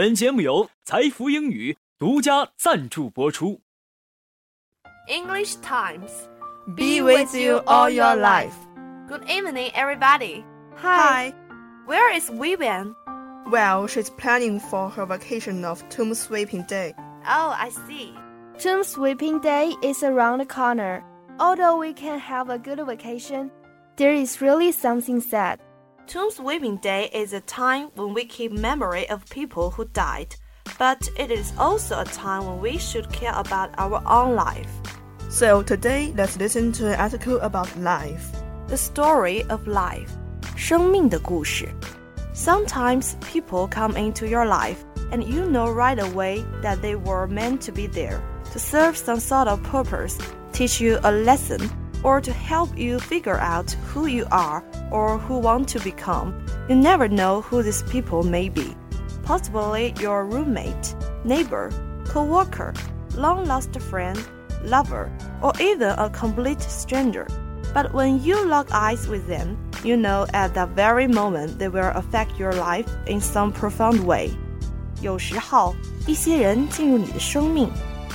本节目由才弗英语独家赞助播出。English Times, be with you all your life. Good evening, everybody. Hi. Where is Vivian? Well, she's planning for her vacation of Tomb Sweeping Day. Oh, I see. Tomb Sweeping Day is around the corner. Although we can have a good vacation, there is really something sad Tomb Sweeping Day is a time when we keep memory of people who died, but it is also a time when we should care about our own life. So today, let's listen to an article about life. The story of life. 生命的故事. Sometimes people come into your life and you know right away that they were meant to be there to serve some sort of purpose, teach you a lesson, or to help you figure out who you are or who want to become. You never know who these people may be. Possibly your roommate, neighbor, co-worker, long-lost friend, lover, or even a complete stranger. But when you lock eyes with them, you know at that very moment they will affect your life in some profound way. 有时候，一些人进入你的生命，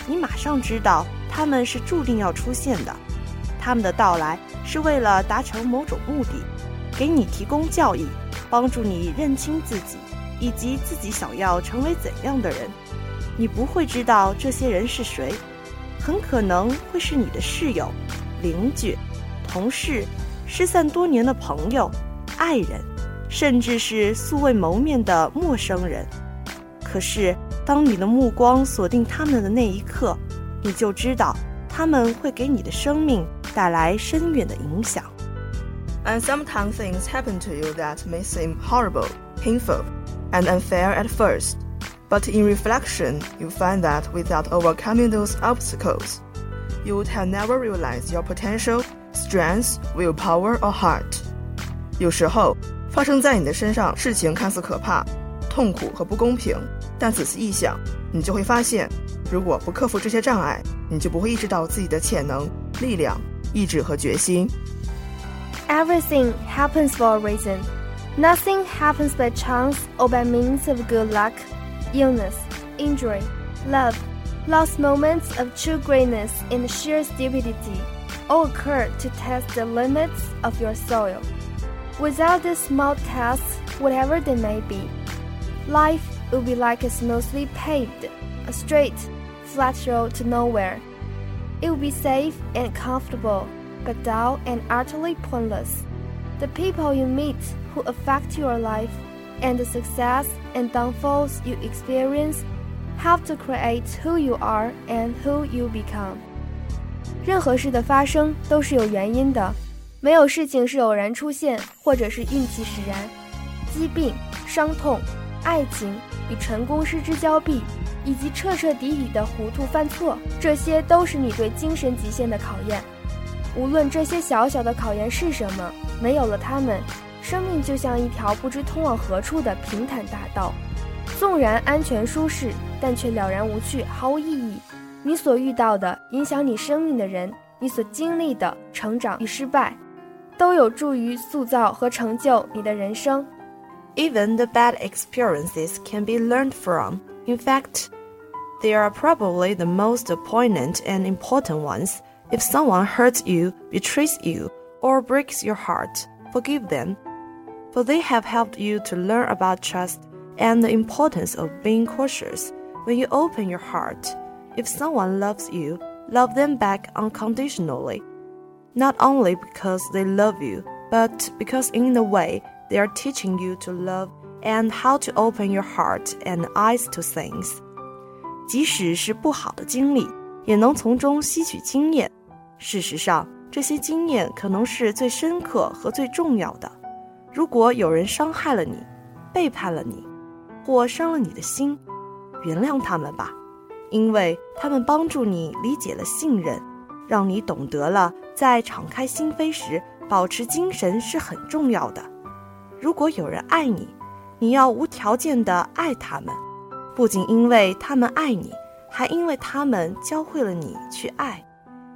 你马上知道他们是注定要出现的。 他们的到来是为了达成某种目的，给你提供教益，帮助你认清自己，以及自己想要成为怎样的人。你不会知道这些人是谁，很可能会是你的室友、邻居、同事、失散多年的朋友、爱人，甚至是素未谋面的陌生人。可是，当你的目光锁定他们的那一刻，你就知道他们会给你的生命带来深远的影响。 And sometimes things happen to you that may seem horrible, painful, and unfair at first. But in reflection, you find that without overcoming those obstacles, you would have never realized your potential, strength, willpower, or heart. 有时候，发生在你的身上事情看似可怕、痛苦和不公平，但仔细一想，你就会发现，如果不克服这些障碍，你就不会意识到自己的潜能、力量、 意志和决心。 Everything happens for a reason. Nothing happens by chance or by means of good luck. Illness, injury, love, lost moments of true greatness and sheer stupidity all occur to test the limits of your soil. Without these small tests, whatever they may be, life would be like a smoothly paved, a straight, flat road to nowhere. It would be safe and comfortable, but dull and utterly pointless. The people you meet who affect your life and the success and downfalls you experience help to create who you are and who you become. 任何事的发生都是有原因的，没有事情是偶然出现或者是运气使然。疾病、伤痛、爱情与成功失之交臂， 以及彻彻底底的糊涂犯错，这些都是你对精神极限的考验。无论这些小小的考验是什么，没有了它们，生命就像一条不知通往何处的平坦大道，纵然安全舒适，但却了然无趣，毫无意义。你所遇到的影响你生命的人，你所经历的成长与失败，都有助于塑造和成就你的人生。Even the bad experiences can be learned from. In fact, they are probably the most poignant and important ones. If someone hurts you, betrays you, or breaks your heart, forgive them, for they have helped you to learn about trust and the importance of being cautious when you open your heart. If someone loves you, love them back unconditionally, not only because they love you, but because in a way they are teaching you to love and how to open your heart and eyes to things. 即使是不好的经历，也能从中吸取经验。事实上，这些经验可能是最深刻和最重要的。如果有人伤害了你，背叛了你，或伤了你的心，原谅他们吧，因为他们帮助你理解了信任，让你懂得了在敞开心扉时保持精神是很重要的。如果有人爱你，你要无条件的爱他们，不仅因为他们爱你，还因为他们教会了你去爱，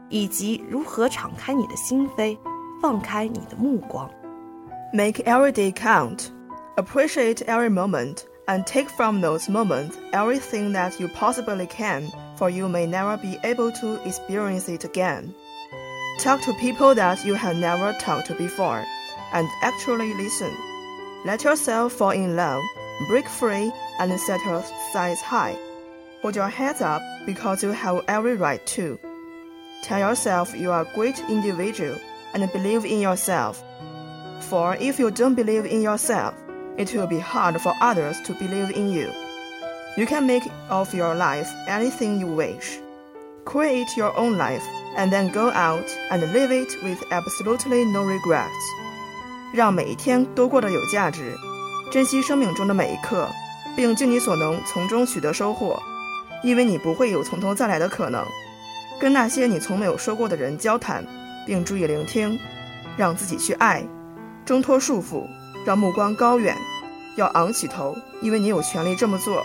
以及如何敞开你的心扉，放开你的目光。 Make every day count. Appreciate every moment and take from those moments everything that you possibly can, for you may never be able to experience it again. Talk to people that you have never talked to before, and actually listen. Let yourself fall in love, break free, and set your sights high. Hold your heads up because you have every right to. Tell yourself you are a great individual and believe in yourself. For if you don't believe in yourself, it will be hard for others to believe in you. You can make of your life anything you wish. Create your own life and then go out and live it with absolutely no regrets. 让每一天都过得有价值， 珍惜生命中的每一刻，并尽你所能从中取得收获，因为你不会有从头再来的可能。跟那些你从没有说过的人交谈，并注意聆听，让自己去爱，挣脱束缚，让目光高远，要昂起头，因为你有权利这么做。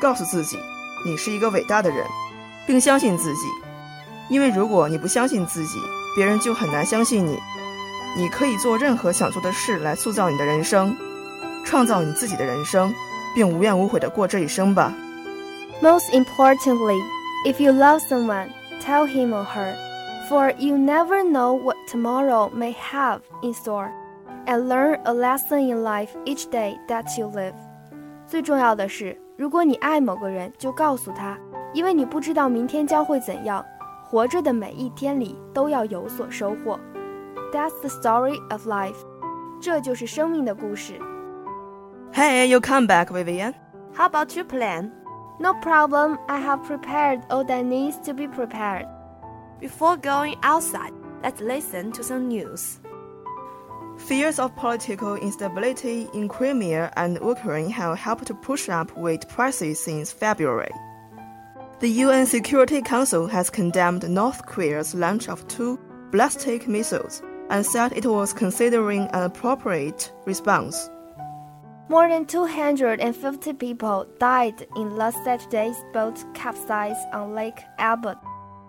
告诉自己，你是一个伟大的人，并相信自己，因为如果你不相信自己，别人就很难相信你。你可以做任何想做的事来塑造你的人生，创造你自己的人生，并无怨无悔地过这一生吧。Most importantly, if you love someone, tell him or her, for you never know what tomorrow may have in store, and learn a lesson in life each day that you live. 最重要的是，如果你爱某个人，就告诉他，因为你不知道明天将会怎样。活着的每一天里都要有所收获。that's the story of life. 这就是生命的故事。Hey, you come back, Vivian. How about your plan? No problem. I have prepared all that needs to be prepared. Before going outside, let's listen to some news. Fears of political instability in Crimea and Ukraine have helped to push up wheat prices since February. The UN Security Council has condemned North Korea's launch of two ballistic missiles and said it was considering an appropriate response. More than 250 people died in last Saturday's boat capsize on Lake Albert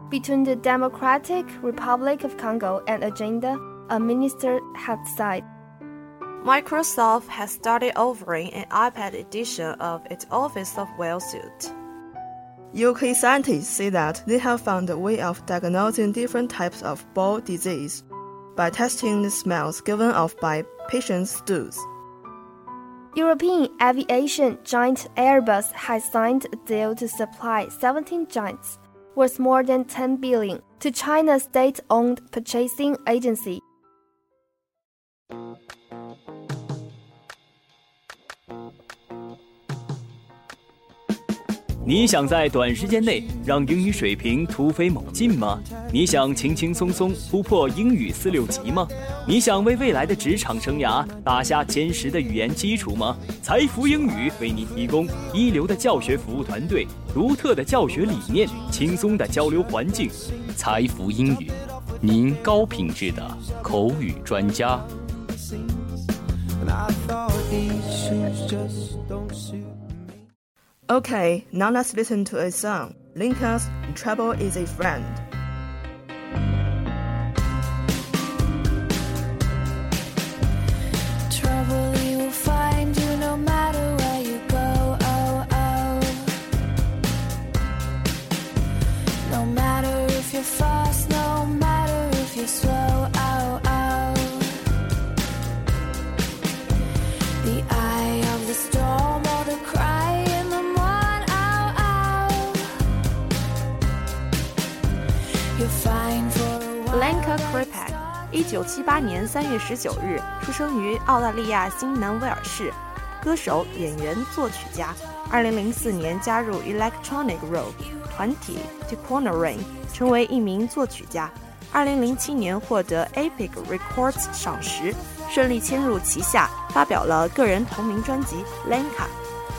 between the Democratic Republic of Congo and Uganda, a minister had said. Microsoft has started offering an iPad edition of its Office of Well suite. UK scientists say that they have found a way of diagnosing different types of bowel disease by testing the smells given off by patients' stools. European aviation giant Airbus has signed a deal to supply 17 giants worth more than 10 billion to China's state-owned purchasing agency 你想在短时间内让英语水平突飞猛进吗？你想轻轻松松突破英语四六级吗？你想为未来的职场生涯打下坚实的语言基础吗？财富英语为你提供一流的教学服务团队、独特的教学理念、轻松的交流环境。财富英语，您高品质的口语专家。Okay, now let's listen to a song. Lenka's Trouble is a Friend. 一九七八年三月十九日出生于澳大利亚新南威尔士，歌手、演员、作曲家。二零零四年加入 Electronic Rock 团体 The Corner Ring，成为一名作曲家。二零零七年获得 Epic Records 赏识，顺利迁入旗下，发表了个人同名专辑《Lanka》，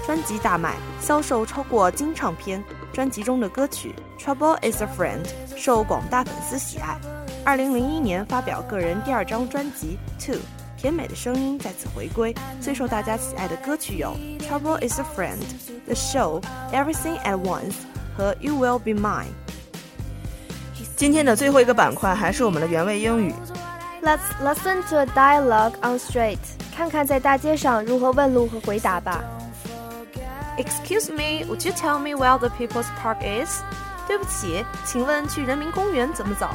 专辑大卖，销售超过金唱片。专辑中的歌曲《Trouble Is a Friend》受广大粉丝喜爱。二零零一年发表个人第二张专辑《Two》，甜美的声音再次回归。最受大家喜爱的歌曲有《Trouble Is a Friend》、《The Show》、《Everything at Once》和《You Will Be Mine》。今天的最后一个板块还是我们的原味英语。 Let's listen to a dialogue on street，看看在大街上如何问路和回答吧。 Excuse me, would you tell me where the People's Park is? 对不起，请问去人民公园怎么走？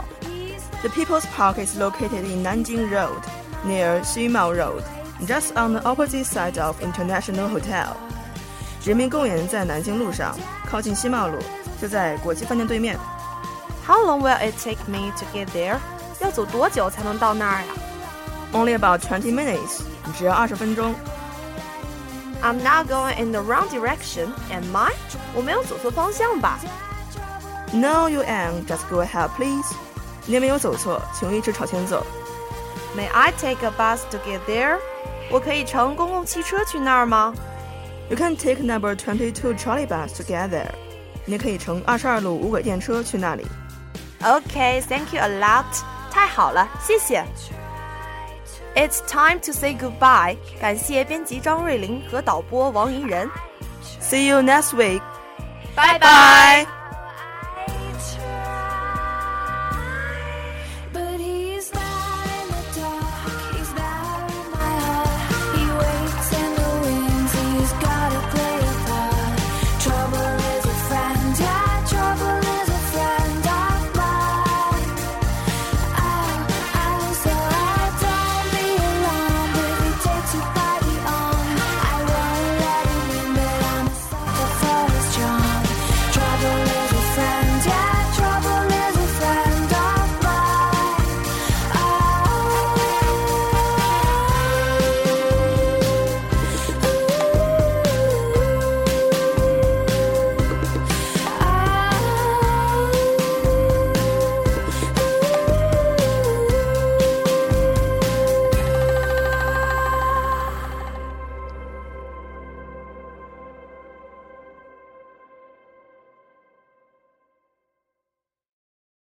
The People's Park is located in Nanjing Road, near Xumao Road, just on the opposite side of International Hotel. 人民公园在南京路上，靠近西茂路，就在国际饭店对面。 How long will it take me to get there? 要走多久才能到那儿呀 Only about twenty minutes，只要二十分钟。 ？I'm not going in the wrong direction, am I? 我没有走错方向吧？ No, you ain't. Just go ahead, please. 你没有走错，请一直朝前走。May I take a bus to get there? 我可以乘公共汽车去那儿吗 You can take number twenty-two trolley bus to get there. 你可以乘二十二路无轨电车去那里。Okay, thank you a lot. 太好了，谢谢。It's time to say goodbye. 感谢编辑张瑞玲和导播王怡人。See you next week. 拜拜。